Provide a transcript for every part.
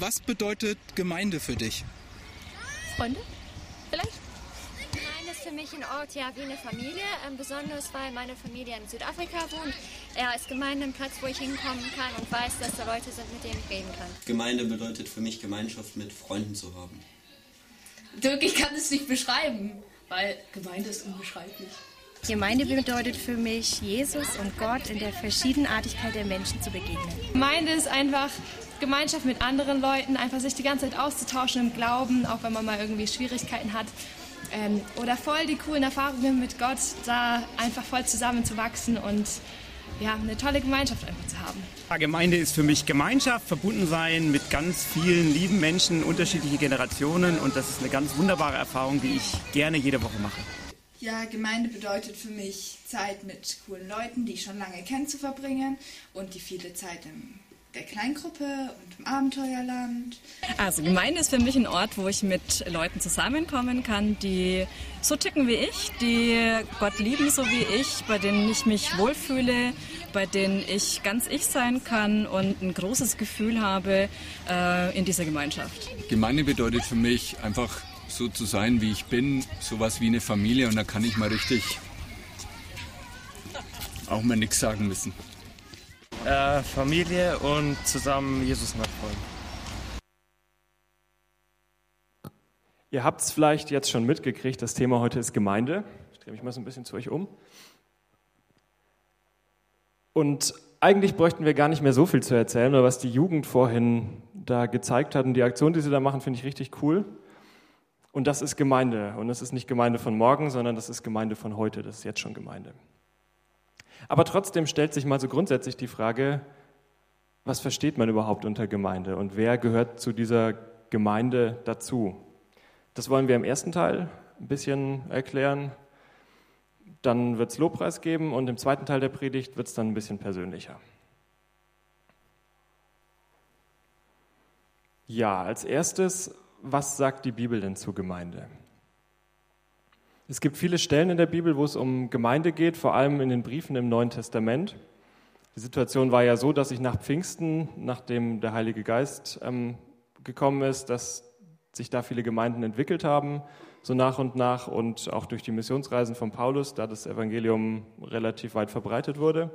was bedeutet Gemeinde für dich? Freunde? Vielleicht? Gemeinde ist für mich ein Ort, ja, wie eine Familie. Ähm, besonders, weil meine Familie in Südafrika wohnt. Ja, ist Gemeinde ein Platz, wo ich hinkommen kann und weiß, dass da Leute sind, mit denen ich reden kann. Gemeinde bedeutet für mich, Gemeinschaft mit Freunden zu haben. Dirk, ich kann es nicht beschreiben, weil Gemeinde ist unbeschreiblich. Gemeinde bedeutet für mich, Jesus und Gott in der Verschiedenartigkeit der Menschen zu begegnen. Gemeinde ist einfach Gemeinschaft mit anderen Leuten, einfach sich die ganze Zeit auszutauschen im Glauben, auch wenn man mal irgendwie Schwierigkeiten hat. Ähm, oder voll die coolen Erfahrungen mit Gott, da einfach voll zusammenzuwachsen und ja, eine tolle Gemeinschaft einfach zu haben. Ja, Gemeinde ist für mich Gemeinschaft, verbunden sein mit ganz vielen lieben Menschen, unterschiedliche Generationen und das ist eine ganz wunderbare Erfahrung, die ich gerne jede Woche mache. Ja, Gemeinde bedeutet für mich Zeit mit coolen Leuten, die ich schon lange kenne, zu verbringen und die viele Zeit in der Kleingruppe und im Abenteuerland. Also Gemeinde ist für mich ein Ort, wo ich mit Leuten zusammenkommen kann, die so ticken wie ich, die Gott lieben so wie ich, bei denen ich mich wohlfühle, bei denen ich ganz ich sein kann und ein großes Gefühl habe äh, in dieser Gemeinschaft. Gemeinde bedeutet für mich einfach so zu sein, wie ich bin, sowas wie eine Familie und da kann ich mal richtig auch mal nichts sagen müssen. Äh, Familie und zusammen Jesus nachfolgen. Ihr habt es vielleicht jetzt schon mitgekriegt, das Thema heute ist Gemeinde. Ich drehe mich mal so ein bisschen zu euch um. Und eigentlich bräuchten wir gar nicht mehr so viel zu erzählen, aber was die Jugend vorhin da gezeigt hat und die Aktion, die sie da machen, finde ich richtig cool. Und das ist Gemeinde. Und es ist nicht Gemeinde von morgen, sondern das ist Gemeinde von heute. Das ist jetzt schon Gemeinde. Aber trotzdem stellt sich mal so grundsätzlich die Frage, was versteht man überhaupt unter Gemeinde und wer gehört zu dieser Gemeinde dazu? Das wollen wir im ersten Teil ein bisschen erklären. Dann wird es Lobpreis geben und im zweiten Teil der Predigt wird es dann ein bisschen persönlicher. Ja, als erstes, was sagt die Bibel denn zur Gemeinde? Es gibt viele Stellen in der Bibel, wo es um Gemeinde geht, vor allem in den Briefen im Neuen Testament. Die Situation war ja so, dass sich nach Pfingsten, nachdem der Heilige Geist ähm, gekommen ist, dass sich da viele Gemeinden entwickelt haben, so nach und nach und auch durch die Missionsreisen von Paulus, da das Evangelium relativ weit verbreitet wurde.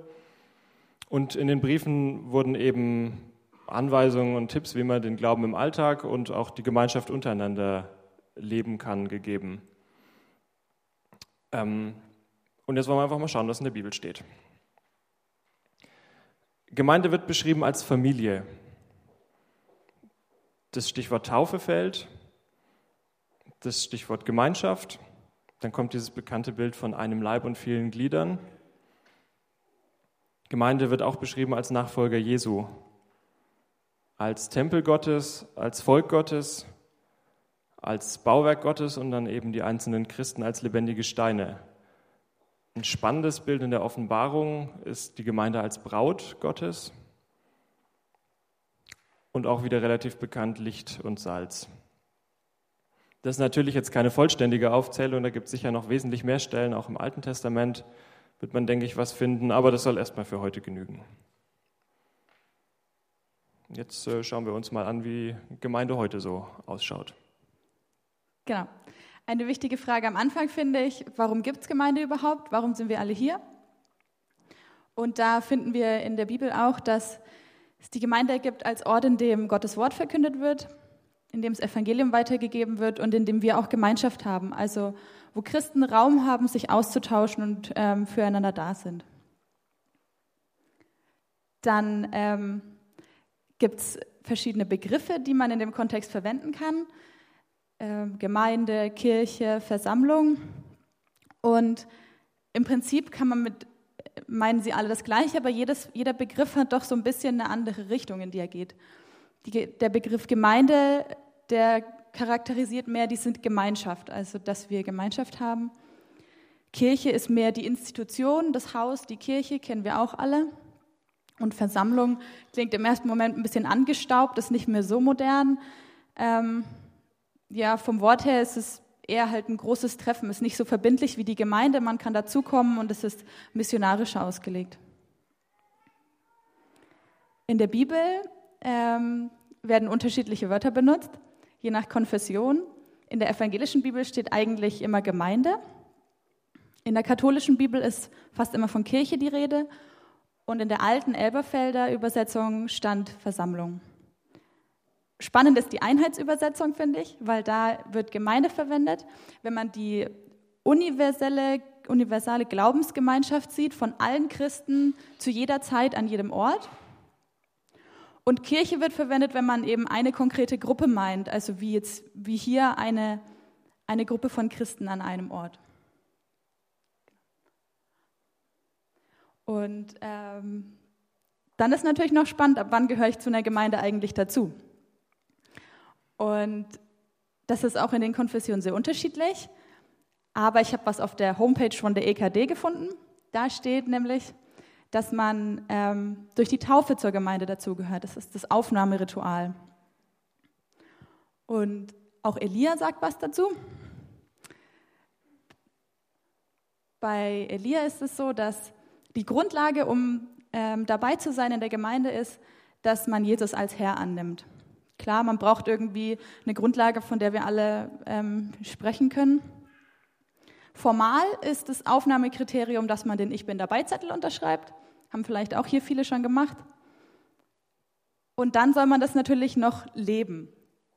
Und in den Briefen wurden eben Anweisungen und Tipps, wie man den Glauben im Alltag und auch die Gemeinschaft untereinander leben kann, gegeben. Ähm, und jetzt wollen wir einfach mal schauen, was in der Bibel steht. Gemeinde wird beschrieben als Familie. Das Stichwort Taufe fällt, das Stichwort Gemeinschaft, dann kommt dieses bekannte Bild von einem Leib und vielen Gliedern. Gemeinde wird auch beschrieben als Nachfolger Jesu, als Tempel Gottes, als Volk Gottes, als Bauwerk Gottes und dann eben die einzelnen Christen als lebendige Steine. Ein spannendes Bild in der Offenbarung ist die Gemeinde als Braut Gottes und auch wieder relativ bekannt Licht und Salz. Das ist natürlich jetzt keine vollständige Aufzählung, da gibt es sicher noch wesentlich mehr Stellen, auch im Alten Testament wird man, denke ich, was finden, aber das soll erstmal für heute genügen. Jetzt äh, schauen wir uns mal an, wie Gemeinde heute so ausschaut. Genau. Eine wichtige Frage am Anfang finde ich, warum gibt es Gemeinde überhaupt? Warum sind wir alle hier? Und da finden wir in der Bibel auch, dass es die Gemeinde gibt als Ort, in dem Gottes Wort verkündet wird, in dem das Evangelium weitergegeben wird und in dem wir auch Gemeinschaft haben. Also wo Christen Raum haben, sich auszutauschen und ähm, füreinander da sind. Dann ähm, gibt es verschiedene Begriffe, die man in dem Kontext verwenden kann. Ähm, Gemeinde, Kirche, Versammlung. Und im Prinzip kann man mit, meinen sie alle das Gleiche, aber jedes, jeder Begriff hat doch so ein bisschen eine andere Richtung, in die er geht. Die, der Begriff Gemeinde, der charakterisiert mehr die sind Gemeinschaft, also dass wir Gemeinschaft haben. Kirche ist mehr die Institution, das Haus, die Kirche kennen wir auch alle. Und Versammlung klingt im ersten Moment ein bisschen angestaubt, ist nicht mehr so modern. Ähm, ja, vom Wort her ist es eher halt ein großes Treffen, ist nicht so verbindlich wie die Gemeinde, man kann dazukommen und es ist missionarisch ausgelegt. In der Bibel ähm, werden unterschiedliche Wörter benutzt, je nach Konfession. In der evangelischen Bibel steht eigentlich immer Gemeinde. In der katholischen Bibel ist fast immer von Kirche die Rede. Und in der alten Elberfelder Übersetzung stand Versammlung. Spannend ist die Einheitsübersetzung, finde ich, weil da wird Gemeinde verwendet. Wenn man die universelle, universale Glaubensgemeinschaft sieht von allen Christen zu jeder Zeit an jedem Ort. Und Kirche wird verwendet, wenn man eben eine konkrete Gruppe meint, also wie jetzt wie hier eine, eine Gruppe von Christen an einem Ort. Und ähm, dann ist natürlich noch spannend, ab wann gehöre ich zu einer Gemeinde eigentlich dazu? Und das ist auch in den Konfessionen sehr unterschiedlich. Aber ich habe was auf der Homepage von der EKD gefunden. Da steht nämlich, dass man ähm, durch die Taufe zur Gemeinde dazugehört. Das ist das Aufnahmeritual. Und auch Elia sagt was dazu. Bei Elia ist es so, dass die Grundlage, um ähm, dabei zu sein in der Gemeinde, ist, dass man Jesus als Herr annimmt. Klar, man braucht irgendwie eine Grundlage, von der wir alle ähm, sprechen können. Formal ist das Aufnahmekriterium, dass man den Ich bin dabei Zettel unterschreibt. Haben vielleicht auch hier viele schon gemacht. Und dann soll man das natürlich noch leben.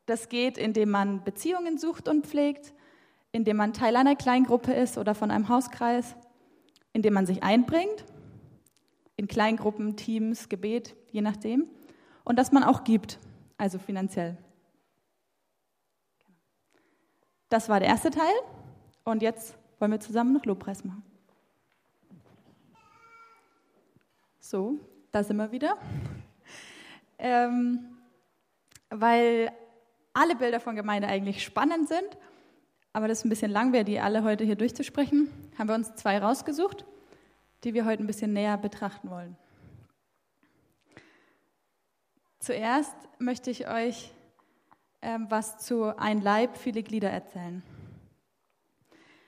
Das geht, indem man Beziehungen sucht und pflegt, indem man Teil einer Kleingruppe ist oder von einem Hauskreis, indem man sich einbringt, in Kleingruppen, Teams, Gebet, je nachdem, und dass man auch gibt, also finanziell. Das war der erste Teil und jetzt wollen wir zusammen noch Lobpreis machen. So, da sind wir wieder. Ähm, weil alle Bilder von Gemeinde eigentlich spannend sind aber das ist ein bisschen lang, wäre die alle heute hier durchzusprechen. Haben wir uns zwei rausgesucht, die wir heute ein bisschen näher betrachten wollen. Zuerst möchte ich euch ähm, was zu Ein Leib, viele Glieder erzählen.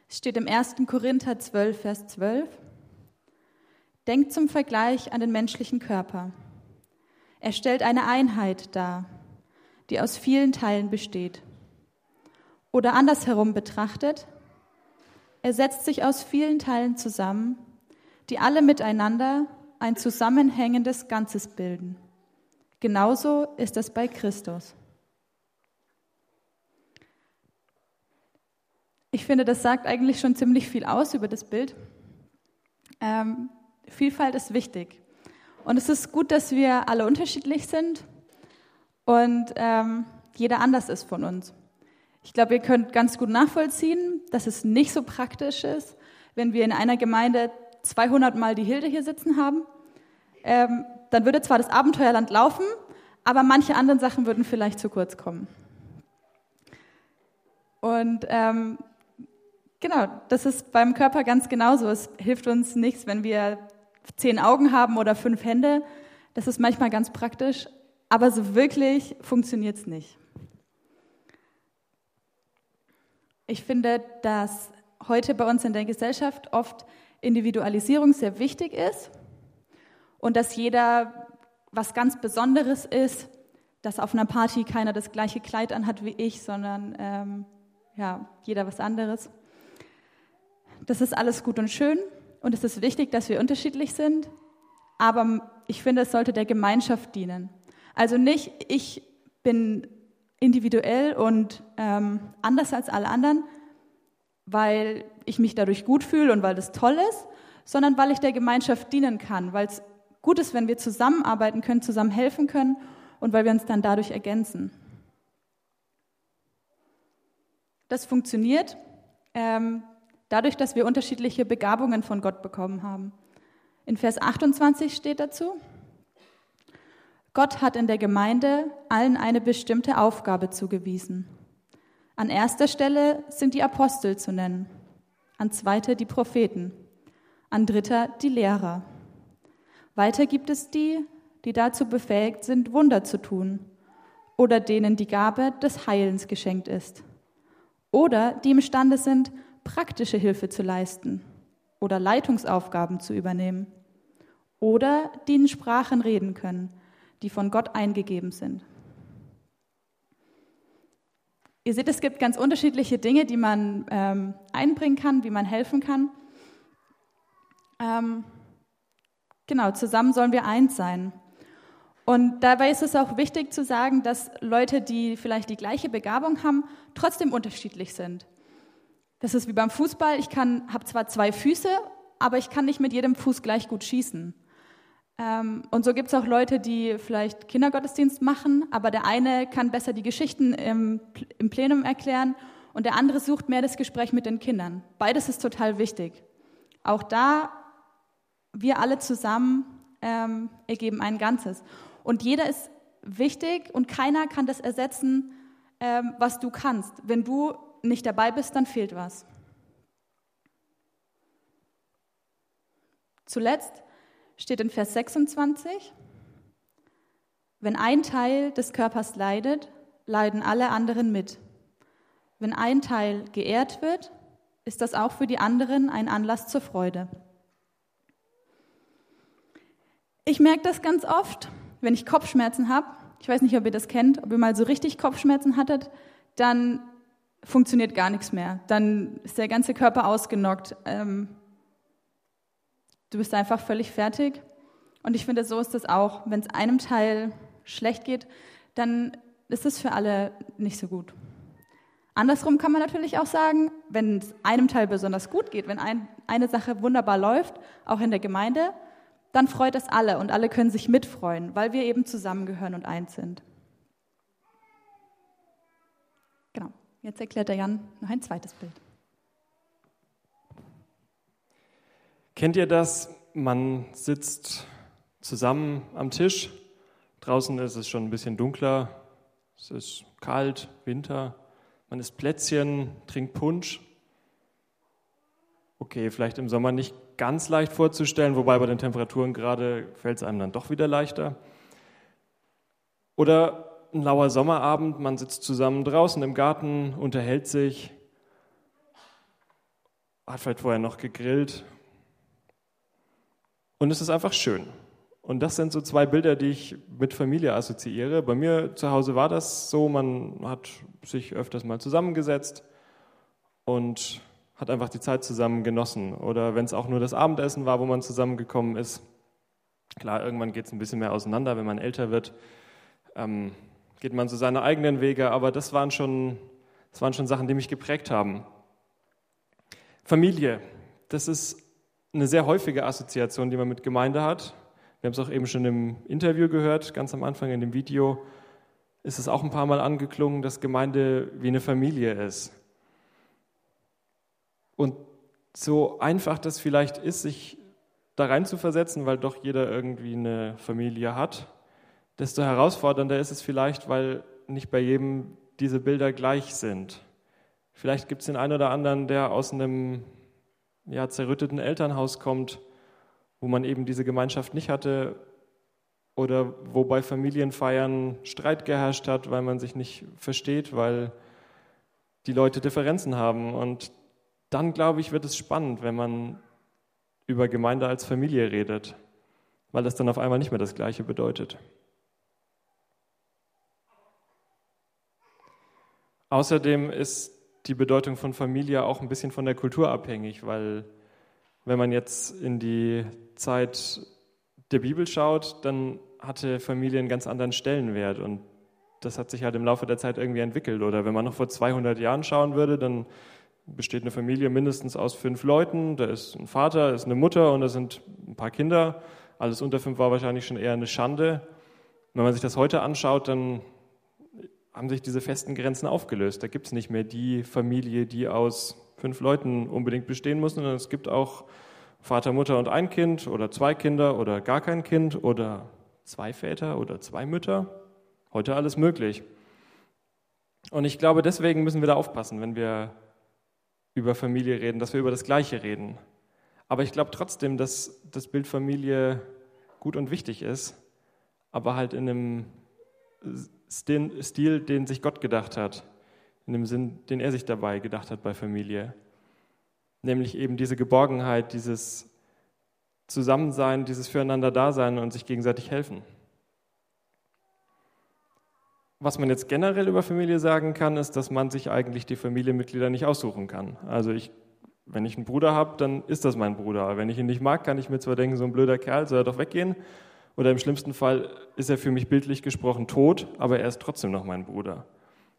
Es steht im 1. Korinther 12, Vers 12. Denkt zum Vergleich an den menschlichen Körper. Er stellt eine Einheit dar, die aus vielen Teilen besteht. Oder andersherum betrachtet, er setzt sich aus vielen Teilen zusammen, die alle miteinander ein zusammenhängendes Ganzes bilden. Genauso ist es bei Christus. Ich finde, das sagt eigentlich schon ziemlich viel aus über das Bild. Ähm, Vielfalt ist wichtig. Und es ist gut, dass wir alle unterschiedlich sind und ähm, jeder anders ist von uns. Ich glaube, ihr könnt ganz gut nachvollziehen, dass es nicht so praktisch ist, wenn wir in einer Gemeinde 200 Mal die Hilde hier sitzen haben. Ähm, dann würde zwar das Abenteuerland laufen, aber manche anderen Sachen würden vielleicht zu kurz kommen. Und ähm, genau, das ist beim Körper ganz genauso. Es hilft uns nichts, wenn wir zehn Augen haben oder fünf Hände. Das ist manchmal ganz praktisch, aber so wirklich funktioniert es nicht. Ich finde, dass heute bei uns in der Gesellschaft oft Individualisierung sehr wichtig ist und dass jeder was ganz Besonderes ist, dass auf einer Party keiner das gleiche Kleid anhat wie ich, sondern ähm, ja, jeder was anderes. Das ist alles gut und schön und es ist wichtig, dass wir unterschiedlich sind, aber ich finde, es sollte der Gemeinschaft dienen. Also nicht, ich bin individuell und ähm, anders als alle anderen, weil ich mich dadurch gut fühle und weil das toll ist, sondern weil ich der Gemeinschaft dienen kann, weil es gut ist, wenn wir zusammenarbeiten können, zusammen helfen können und weil wir uns dann dadurch ergänzen. Das funktioniert ähm, dadurch, dass wir unterschiedliche Begabungen von Gott bekommen haben. In Vers 28 steht dazu, Gott hat in der Gemeinde allen eine bestimmte Aufgabe zugewiesen. An erster Stelle sind die Apostel zu nennen, an zweiter die Propheten, an dritter die Lehrer. Weiter gibt es die, die dazu befähigt sind, Wunder zu tun oder denen die Gabe des Heilens geschenkt ist oder die imstande sind, praktische Hilfe zu leisten oder Leitungsaufgaben zu übernehmen oder die in Sprachen reden können die von Gott eingegeben sind. ihr seht, es gibt ganz unterschiedliche Dinge, die man ähm, einbringen kann, wie man helfen kann. Ähm, genau, zusammen sollen wir eins sein. Und dabei ist es auch wichtig zu sagen, dass Leute, die vielleicht die gleiche Begabung haben, trotzdem unterschiedlich sind. Das ist wie beim Fußball. Ich habe zwar zwei Füße, aber ich kann nicht mit jedem Fuß gleich gut schießen. Ähm, und so gibt es auch Leute, die vielleicht Kindergottesdienst machen, aber der eine kann besser die Geschichten im, im Plenum erklären und der andere sucht mehr das Gespräch mit den Kindern. Beides ist total wichtig. Auch da, wir alle zusammen ähm, ergeben ein Ganzes. Und jeder ist wichtig und keiner kann das ersetzen, ähm, was du kannst. Wenn du nicht dabei bist, dann fehlt was. Zuletzt steht in Vers 26, wenn ein Teil des Körpers leidet, leiden alle anderen mit. Wenn ein Teil geehrt wird, ist das auch für die anderen ein Anlass zur Freude. Ich merke das ganz oft, wenn ich Kopfschmerzen habe. Ich weiß nicht, ob ihr das kennt, ob ihr mal so richtig Kopfschmerzen hattet, dann funktioniert gar nichts mehr. Dann ist der ganze Körper ausgenockt. Ähm, du bist einfach völlig fertig. Und ich finde, so ist es auch. Wenn es einem Teil schlecht geht, dann ist es für alle nicht so gut. Andersrum kann man natürlich auch sagen, wenn es einem Teil besonders gut geht, wenn ein, eine Sache wunderbar läuft, auch in der Gemeinde, dann freut es alle und alle können sich mitfreuen, weil wir eben zusammengehören und eins sind. Genau, jetzt erklärt der Jan noch ein zweites Bild. Kennt ihr das? Man sitzt zusammen am Tisch. Draußen ist es schon ein bisschen dunkler. Es ist kalt, Winter. Man isst Plätzchen, trinkt Punsch. Okay, vielleicht im Sommer nicht ganz leicht vorzustellen, wobei bei den Temperaturen gerade fällt es einem dann doch wieder leichter. Oder ein lauer Sommerabend, man sitzt zusammen draußen im Garten, unterhält sich, hat vielleicht vorher noch gegrillt und es ist einfach schön. Und das sind so zwei Bilder, die ich mit Familie assoziiere. Bei mir zu Hause war das so, man hat sich öfters mal zusammengesetzt und hat einfach die Zeit zusammen genossen. Oder wenn es auch nur das Abendessen war, wo man zusammengekommen ist. Klar, irgendwann geht es ein bisschen mehr auseinander, wenn man älter wird, ähm, geht man so seine eigenen Wege, aber das waren, schon, das waren schon Sachen, die mich geprägt haben. Familie, das ist eine sehr häufige Assoziation, die man mit Gemeinde hat. Wir haben es auch eben schon im Interview gehört, ganz am Anfang in dem Video ist es auch ein paar Mal angeklungen, dass Gemeinde wie eine Familie ist. Und so einfach das vielleicht ist, sich da rein zu versetzen, weil doch jeder irgendwie eine Familie hat, desto herausfordernder ist es vielleicht, weil nicht bei jedem diese Bilder gleich sind. Vielleicht gibt es den einen oder anderen, der aus einem ja, zerrütteten Elternhaus kommt, wo man eben diese Gemeinschaft nicht hatte oder wo bei Familienfeiern Streit geherrscht hat, weil man sich nicht versteht, weil die Leute Differenzen haben. Und dann, glaube ich, wird es spannend, wenn man über Gemeinde als Familie redet, weil das dann auf einmal nicht mehr das Gleiche bedeutet. Außerdem ist die Bedeutung von Familie auch ein bisschen von der Kultur abhängig, weil wenn man jetzt in die Zeit der Bibel schaut, dann hatte Familie einen ganz anderen Stellenwert und das hat sich halt im Laufe der Zeit irgendwie entwickelt. Oder wenn man noch vor 200 Jahren schauen würde, dann besteht eine Familie mindestens aus fünf Leuten. Da ist ein Vater, ist eine Mutter und da sind ein paar Kinder. Alles unter fünf war wahrscheinlich schon eher eine Schande. Wenn man sich das heute anschaut, dann haben sich diese festen Grenzen aufgelöst. Da gibt es nicht mehr die Familie, die aus fünf Leuten unbedingt bestehen muss, sondern es gibt auch Vater, Mutter und ein Kind oder zwei Kinder oder gar kein Kind oder zwei Väter oder zwei Mütter. Heute alles möglich. Und ich glaube, deswegen müssen wir da aufpassen, wenn wir über Familie reden, dass wir über das Gleiche reden. Aber ich glaube trotzdem, dass das Bild Familie gut und wichtig ist, aber halt in einem Stil, den sich Gott gedacht hat, in dem Sinn, den er sich dabei gedacht hat bei Familie. Nämlich eben diese Geborgenheit, dieses Zusammensein, dieses Füreinander-Dasein und sich gegenseitig helfen. Was man jetzt generell über Familie sagen kann, ist, dass man sich eigentlich die Familienmitglieder nicht aussuchen kann. Also ich, wenn ich einen Bruder habe, dann ist das mein Bruder. Wenn ich ihn nicht mag, kann ich mir zwar denken, so ein blöder Kerl, soll er doch weggehen. Oder im schlimmsten Fall ist er für mich bildlich gesprochen tot, aber er ist trotzdem noch mein Bruder.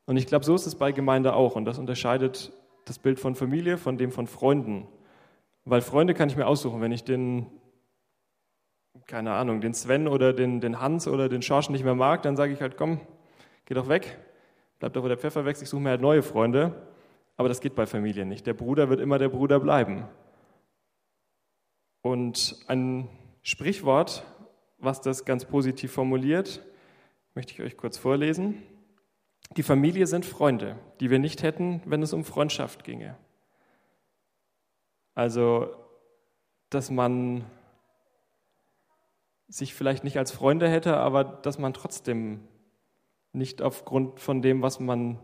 Und ich glaube, so ist es bei Gemeinde auch. Und das unterscheidet das Bild von Familie von dem von Freunden. Weil Freunde kann ich mir aussuchen. Wenn ich den, keine Ahnung, den Sven oder den, den Hans oder den Schorsch nicht mehr mag, dann sage ich halt, komm, geh doch weg, bleib doch, wo der Pfeffer wächst, ich suche mir halt neue Freunde. Aber das geht bei Familien nicht. Der Bruder wird immer der Bruder bleiben. Und ein Sprichwort, was das ganz positiv formuliert, möchte ich euch kurz vorlesen. Die Familie sind Freunde, die wir nicht hätten, wenn es um Freundschaft ginge. Also, dass man sich vielleicht nicht als Freunde hätte, aber dass man trotzdem nicht aufgrund von dem, was man,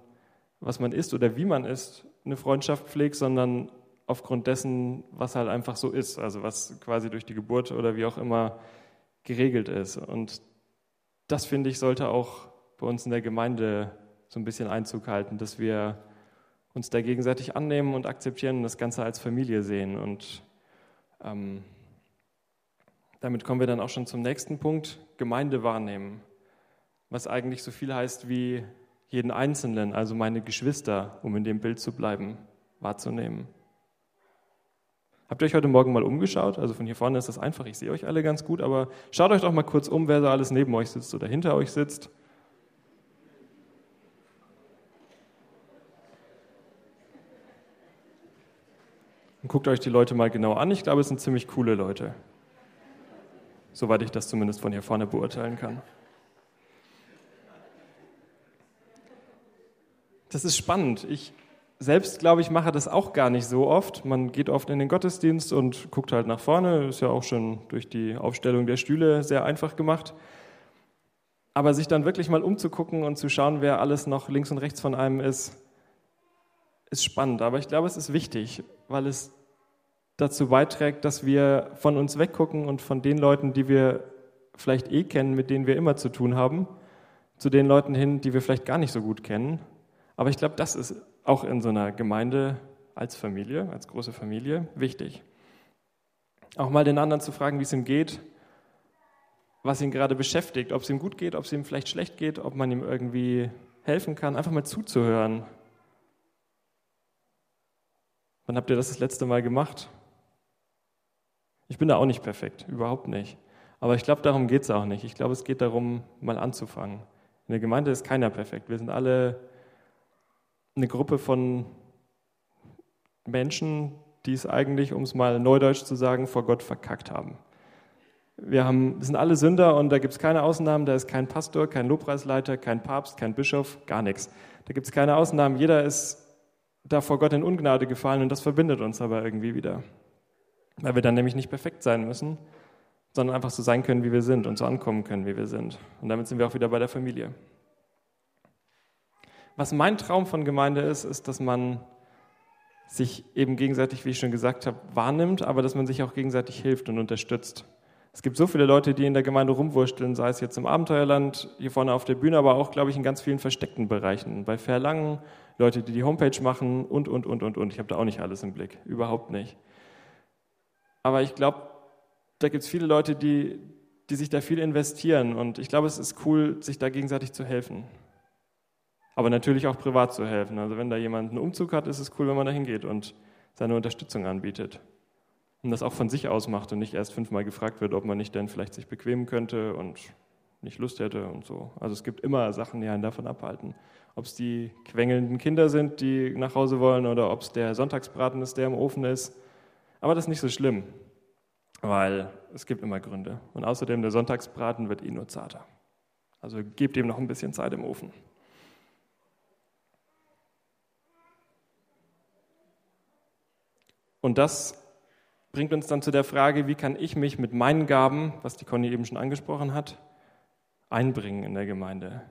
was man ist oder wie man ist, eine Freundschaft pflegt, sondern aufgrund dessen, was halt einfach so ist, also was quasi durch die Geburt oder wie auch immer geregelt ist. Und das, finde ich, sollte auch bei uns in der Gemeinde so ein bisschen Einzug halten, dass wir uns da gegenseitig annehmen und akzeptieren und das Ganze als Familie sehen. Und ähm, damit kommen wir dann auch schon zum nächsten Punkt, Gemeinde wahrnehmen, was eigentlich so viel heißt wie jeden Einzelnen, also meine Geschwister, um in dem Bild zu bleiben, wahrzunehmen. Habt ihr euch heute Morgen mal umgeschaut? Also von hier vorne ist das einfach, ich sehe euch alle ganz gut, aber schaut euch doch mal kurz um, wer da alles neben euch sitzt oder hinter euch sitzt. Und guckt euch die Leute mal genau an. Ich glaube, es sind ziemlich coole Leute. Soweit ich das zumindest von hier vorne beurteilen kann. Das ist spannend. Ich selbst, glaube ich, mache das auch gar nicht so oft. Man geht oft in den Gottesdienst und guckt halt nach vorne. Ist ja auch schon durch die Aufstellung der Stühle sehr einfach gemacht. Aber sich dann wirklich mal umzugucken und zu schauen, wer alles noch links und rechts von einem ist, ist spannend. Aber ich glaube, es ist wichtig, weil es dazu beiträgt, dass wir von uns weggucken und von den Leuten, die wir vielleicht eh kennen, mit denen wir immer zu tun haben, zu den Leuten hin, die wir vielleicht gar nicht so gut kennen. Aber ich glaube, das ist auch in so einer Gemeinde als Familie, als große Familie, wichtig. Auch mal den anderen zu fragen, wie es ihm geht, was ihn gerade beschäftigt, ob es ihm gut geht, ob es ihm vielleicht schlecht geht, ob man ihm irgendwie helfen kann, einfach mal zuzuhören. Wann habt ihr das das letzte Mal gemacht? Ich bin da auch nicht perfekt, überhaupt nicht. Aber ich glaube, darum geht es auch nicht. Ich glaube, es geht darum, mal anzufangen. In der Gemeinde ist keiner perfekt. Wir sind alle eine Gruppe von Menschen, die es eigentlich, um es mal neudeutsch zu sagen, vor Gott verkackt haben. Wir, haben, sind alle Sünder und da gibt es keine Ausnahmen. Da ist kein Pastor, kein Lobpreisleiter, kein Papst, kein Bischof, gar nichts. Da gibt es keine Ausnahmen. Jeder ist da vor Gott in Ungnade gefallen und das verbindet uns aber irgendwie wieder. Weil wir dann nämlich nicht perfekt sein müssen, sondern einfach so sein können, wie wir sind und so ankommen können, wie wir sind. Und damit sind wir auch wieder bei der Familie. Was mein Traum von Gemeinde ist, ist, dass man sich eben gegenseitig, wie ich schon gesagt habe, wahrnimmt, aber dass man sich auch gegenseitig hilft und unterstützt. Es gibt so viele Leute, die in der Gemeinde rumwursteln, sei es jetzt im Abenteuerland, hier vorne auf der Bühne, aber auch, glaube ich, in ganz vielen versteckten Bereichen. Bei Verlangen, Leute, die die Homepage machen und, und, und, und, und. Ich habe da auch nicht alles im Blick, überhaupt nicht. Aber ich glaube, da gibt es viele Leute, die, die sich da viel investieren und ich glaube, es ist cool, sich da gegenseitig zu helfen aber natürlich auch privat zu helfen. Also wenn da jemand einen Umzug hat, ist es cool, wenn man da hingeht und seine Unterstützung anbietet. Und das auch von sich aus macht und nicht erst fünfmal gefragt wird, ob man nicht denn vielleicht sich bequemen könnte und nicht Lust hätte und so. Also es gibt immer Sachen, die einen davon abhalten. Ob es die quengelnden Kinder sind, die nach Hause wollen, oder ob es der Sonntagsbraten ist, der im Ofen ist. Aber das ist nicht so schlimm, weil es gibt immer Gründe. Und außerdem, der Sonntagsbraten wird eh nur zarter. Also gebt ihm noch ein bisschen Zeit im Ofen. Und das bringt uns dann zu der Frage, wie kann ich mich mit meinen Gaben, was die Conny eben schon angesprochen hat, einbringen in der Gemeinde?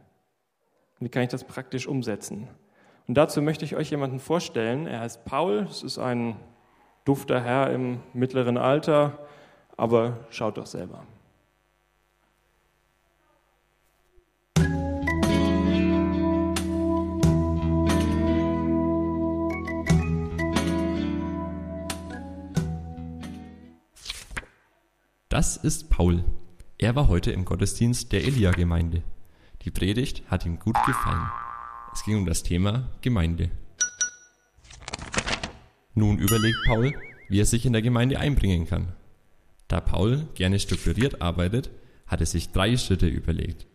Wie kann ich das praktisch umsetzen? Und dazu möchte ich euch jemanden vorstellen. Er heißt Paul, es ist ein dufter Herr im mittleren Alter, aber schaut doch selber. Das ist Paul. Er war heute im Gottesdienst der Elia-Gemeinde. Die Predigt hat ihm gut gefallen. Es ging um das Thema Gemeinde. Nun überlegt Paul, wie er sich in der Gemeinde einbringen kann. Da Paul gerne strukturiert arbeitet, hat er sich drei Schritte überlegt.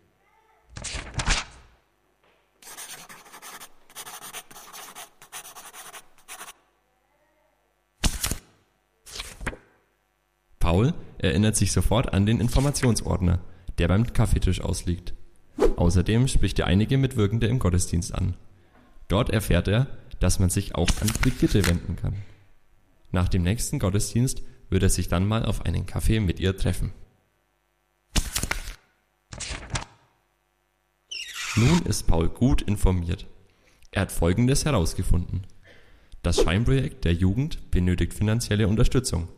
Paul erinnert sich sofort an den Informationsordner, der beim Kaffeetisch ausliegt. Außerdem spricht er einige Mitwirkende im Gottesdienst an. Dort erfährt er, dass man sich auch an Brigitte wenden kann. Nach dem nächsten Gottesdienst wird er sich dann mal auf einen Kaffee mit ihr treffen. Nun ist Paul gut informiert. Er hat Folgendes herausgefunden. Das Scheinprojekt der Jugend benötigt finanzielle Unterstützung.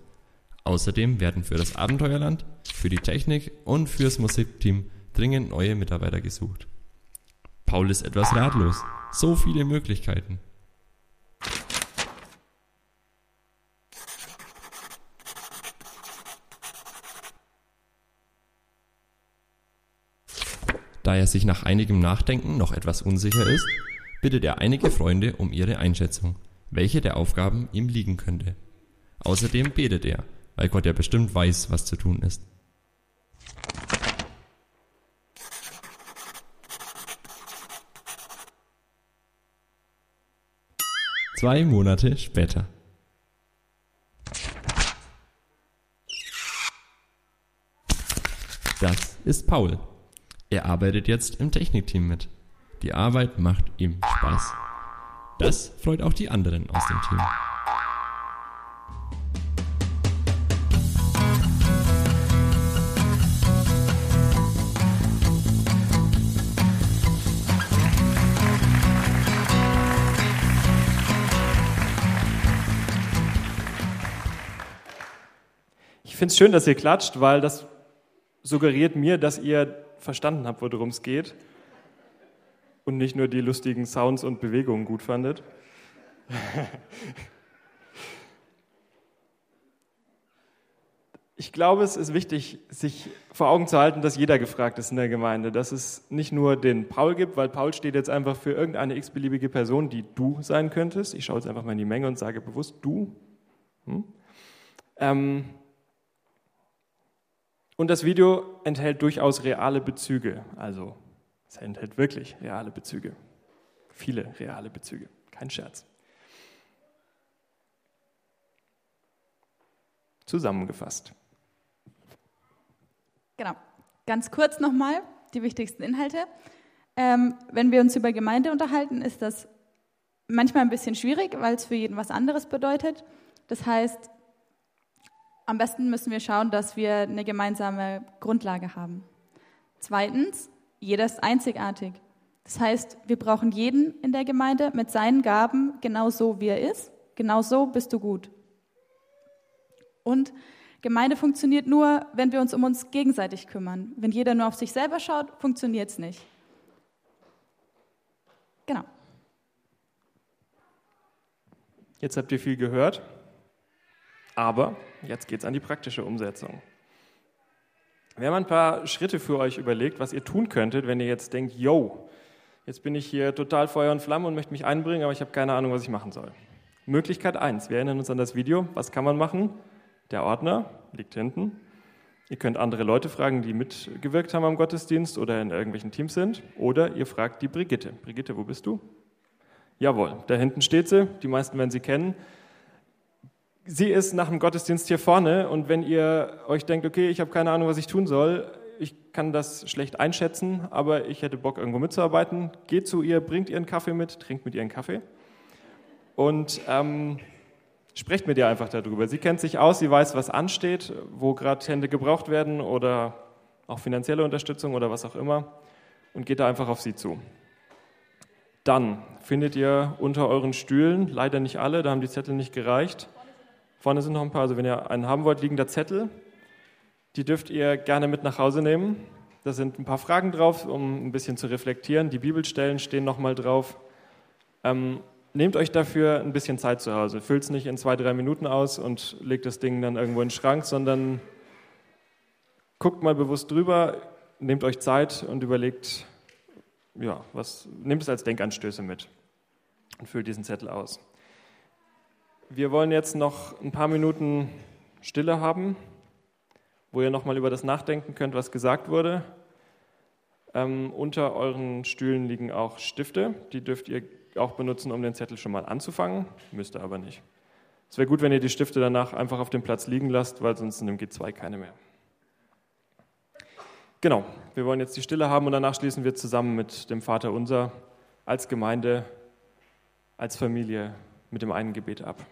Außerdem werden für das Abenteuerland, für die Technik und fürs Musikteam dringend neue Mitarbeiter gesucht. Paul ist etwas ratlos. So viele Möglichkeiten. Da er sich nach einigem Nachdenken noch etwas unsicher ist, bittet er einige Freunde um ihre Einschätzung, welche der Aufgaben ihm liegen könnte. Außerdem betet er, weil Gott ja bestimmt weiß, was zu tun ist. Zwei Monate später. Das ist Paul. Er arbeitet jetzt im Technikteam mit. Die Arbeit macht ihm Spaß. Das freut auch die anderen aus dem Team. Finde es schön, dass ihr klatscht, weil das suggeriert mir, dass ihr verstanden habt, worum es geht und nicht nur die lustigen Sounds und Bewegungen gut fandet. Ich glaube, es ist wichtig, sich vor Augen zu halten, dass jeder gefragt ist in der Gemeinde. Dass es nicht nur den Paul gibt, weil Paul steht jetzt einfach für irgendeine x-beliebige Person, die du sein könntest. Ich schaue jetzt einfach mal in die Menge und sage bewusst du. Hm? Ähm, und das Video enthält durchaus reale Bezüge. Also es enthält wirklich reale Bezüge. Viele reale Bezüge. Kein Scherz. Zusammengefasst. Genau. Ganz kurz nochmal die wichtigsten Inhalte. Ähm, wenn wir uns über Gemeinde unterhalten, ist das manchmal ein bisschen schwierig, weil es für jeden was anderes bedeutet. Das heißt, am besten müssen wir schauen, dass wir eine gemeinsame Grundlage haben. Zweitens, jeder ist einzigartig. Das heißt, wir brauchen jeden in der Gemeinde mit seinen Gaben genau so, wie er ist. Genau so bist du gut. Und Gemeinde funktioniert nur, wenn wir uns um uns gegenseitig kümmern. Wenn jeder nur auf sich selber schaut, funktioniert es nicht. Genau. Jetzt habt ihr viel gehört, aber jetzt geht es an die praktische Umsetzung. Wir haben ein paar Schritte für euch überlegt, was ihr tun könntet, wenn ihr jetzt denkt, yo, jetzt bin ich hier total Feuer und Flamme und möchte mich einbringen, aber ich habe keine Ahnung, was ich machen soll. Möglichkeit 1, wir erinnern uns an das Video, was kann man machen? Der Ordner liegt hinten. Ihr könnt andere Leute fragen, die mitgewirkt haben am Gottesdienst oder in irgendwelchen Teams sind. Oder ihr fragt die Brigitte. Brigitte, wo bist du? Jawohl, da hinten steht sie. Die meisten werden sie kennen. Sie ist nach dem Gottesdienst hier vorne und wenn ihr euch denkt, okay, ich habe keine Ahnung, was ich tun soll, ich kann das schlecht einschätzen, aber ich hätte Bock, irgendwo mitzuarbeiten, geht zu ihr, bringt ihren Kaffee mit, trinkt mit ihr einen Kaffee und ähm, Sprecht mit ihr einfach darüber. Sie kennt sich aus, sie weiß, was ansteht, wo gerade Hände gebraucht werden oder auch finanzielle Unterstützung oder was auch immer und geht da einfach auf sie zu. Dann findet ihr unter euren Stühlen, leider nicht alle, da haben die Zettel nicht gereicht. Vorne sind noch ein paar, also wenn ihr einen haben wollt, liegen da Zettel. Die dürft ihr gerne mit nach Hause nehmen. Da sind ein paar Fragen drauf, um ein bisschen zu reflektieren. Die Bibelstellen stehen nochmal drauf. Ähm, Nehmt euch dafür ein bisschen Zeit zu Hause. Füllt es nicht in zwei, drei Minuten aus und legt das Ding dann irgendwo in den Schrank, sondern guckt mal bewusst drüber, nehmt euch Zeit und überlegt, ja, was, nehmt es als Denkanstöße mit und füllt diesen Zettel aus. Wir wollen jetzt noch ein paar Minuten Stille haben, wo ihr nochmal über das nachdenken könnt, was gesagt wurde. Ähm, unter euren Stühlen liegen auch Stifte, die dürft ihr auch benutzen, um den Zettel schon mal anzufangen, müsst ihr aber nicht. Es wäre gut, wenn ihr die Stifte danach einfach auf dem Platz liegen lasst, weil sonst in dem G2 keine mehr. Genau, wir wollen jetzt die Stille haben und danach schließen wir zusammen mit dem Vater Unser als Gemeinde, als Familie mit dem einen Gebet ab.